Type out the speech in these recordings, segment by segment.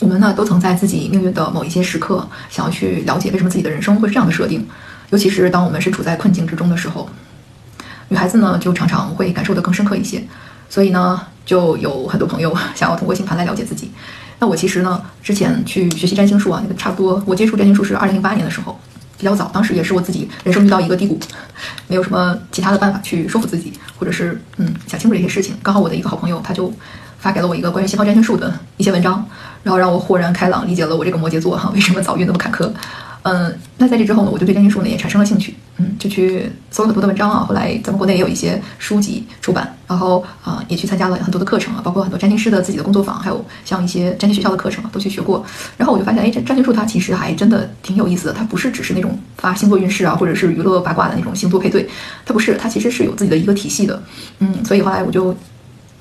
我们呢都曾在自己命运的某一些时刻，想要去了解为什么自己的人生会是这样的设定，尤其是当我们身处在困境之中的时候，女孩子呢就常常会感受得更深刻一些。所以呢，就有很多朋友 想要通过星盘来了解自己。那我其实呢，之前去学习占星术啊，差不多，我接触占星术是二零零八年的时候，比较早。当时也是我自己人生遇到一个低谷，没有什么其他的办法去说服自己，或者是嗯想清楚这些事情。刚好我的一个好朋友他就发给了我一个关于西方占星术的一些文章，然后让我豁然开朗，理解了我这个摩羯座哈 为什么早运那么坎坷。嗯，那在这之后呢，我就对占星术呢也产生了兴趣，嗯，就去搜了很多的文章啊。后来咱们国内也有一些书籍出版，然后啊也去参加了很多的课程啊，包括很多占星师的自己的工作坊，还有像一些占星学校的课程啊都去学过。然后我就发现，哎，这占星术它其实还真的挺有意思的，它不是只是那种发星座运势啊，或者是娱乐八卦的那种星座配对，它不是，它其实是有自己的一个体系的。嗯，所以后来我就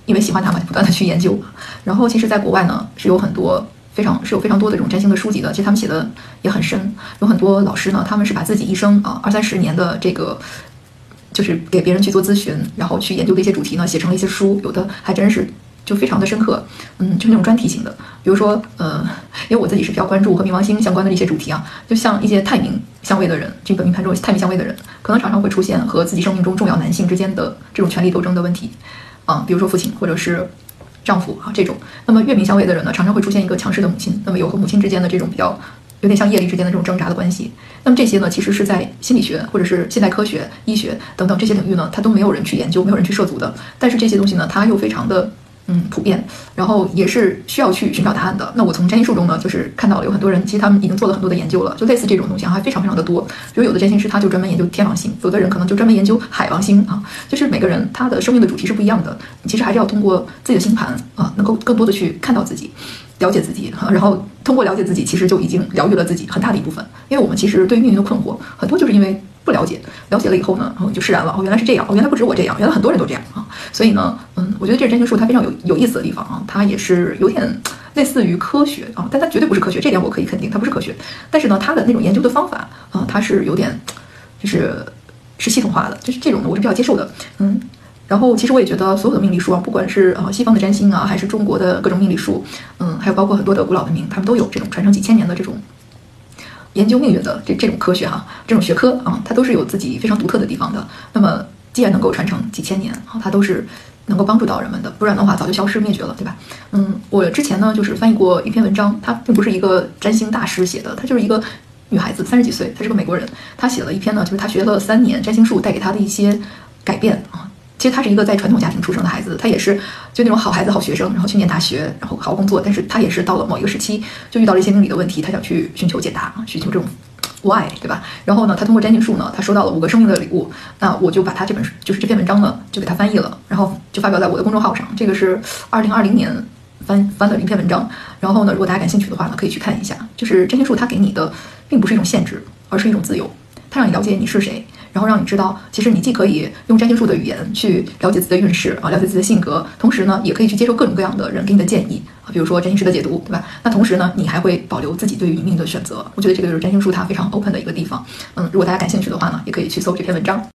因为喜欢它嘛，不断的去研究。然后其实在国外呢是有很多。非常是有非常多的这种占星的书籍的，其实他们写的也很深。有很多老师呢，他们是把自己一生啊二三十年的这个，就是给别人去做咨询，然后去研究的一些主题呢，写成了一些书。有的还真是就非常的深刻，嗯，就是那种专题型的。比如说，呃，因为我自己是比较关注和冥王星相关的一些主题啊，就像一些太明相位的人，这个命盘中太明相位的人，可能常常会出现和自己生命中重要男性之间的这种权力斗争的问题，嗯，比如说父亲或者是。丈夫啊，这种，那么月明相位的人呢，常常会出现一个强势的母亲，那么有和母亲之间的这种比较有点像业力之间的这种挣扎的关系。那么这些呢，其实是在心理学或者是现代科学、医学等等这些领域呢，它都没有人去研究，没有人去涉足的。但是这些东西呢，它又非常的。嗯，普遍，然后也是需要去寻找答案的。那我从占星术中呢，就是看到了有很多人，其实他们已经做了很多的研究了，就类似这种东西还非常非常的多。比如有的占星师他就专门研究天王星，有的人可能就专门研究海王星啊，就是每个人他的生命的主题是不一样的。其实还是要通过自己的星盘啊，能够更多的去看到自己，了解自己，然后通过了解自己，其实就已经疗愈了自己很大的一部分。因为我们其实对于命运的困惑，很多就是因为。不了解，了解了以后呢，然后就释然了。哦，原来是这样。哦，原来不止我这样，原来很多人都这样啊。所以呢，嗯，我觉得这是占星术它非常有有意思的地方啊。它也是有点类似于科学啊，但它绝对不是科学，这点我可以肯定，它不是科学。但是呢，它的那种研究的方法啊，它是有点，就是是系统化的，就是这种呢，我是比较接受的。嗯，然后其实我也觉得所有的命理书啊，不管是呃西方的占星啊，还是中国的各种命理书，嗯，还有包括很多的古老文明，他们都有这种传承几千年的这种。研究命运的这这种科学哈，这种学科啊，它都是有自己非常独特的地方的。那么，既然能够传承几千年啊，它都是能够帮助到人们的，不然的话早就消失灭绝了，对吧？嗯，我之前呢就是翻译过一篇文章，它并不是一个占星大师写的，它就是一个女孩子，三十几岁，她是个美国人，她写了一篇呢，就是她学了三年占星术带给她的一些改变啊。其实他是一个在传统家庭出生的孩子，他也是就那种好孩子、好学生，然后去念大学，然后好好工作。但是他也是到了某一个时期，就遇到了一些命理的问题，他想去寻求解答，寻求这种 why，对吧？然后呢，他通过占星术呢，他收到了五个生命的礼物。那我就把他这本书，就是这篇文章呢，就给他翻译了，然后就发表在我的公众号上。这个是二零二零年翻翻的一篇文章。然后呢，如果大家感兴趣的话呢，可以去看一下。就是占星术它给你的并不是一种限制，而是一种自由，它让你了解你是谁。然后让你知道，其实你既可以用占星术的语言去了解自己的运势啊，了解自己的性格，同时呢，也可以去接受各种各样的人给你的建议啊，比如说占星师的解读，对吧？那同时呢，你还会保留自己对于命的选择。我觉得这个就是占星术它非常 open 的一个地方。嗯，如果大家感兴趣的话呢，也可以去搜这篇文章。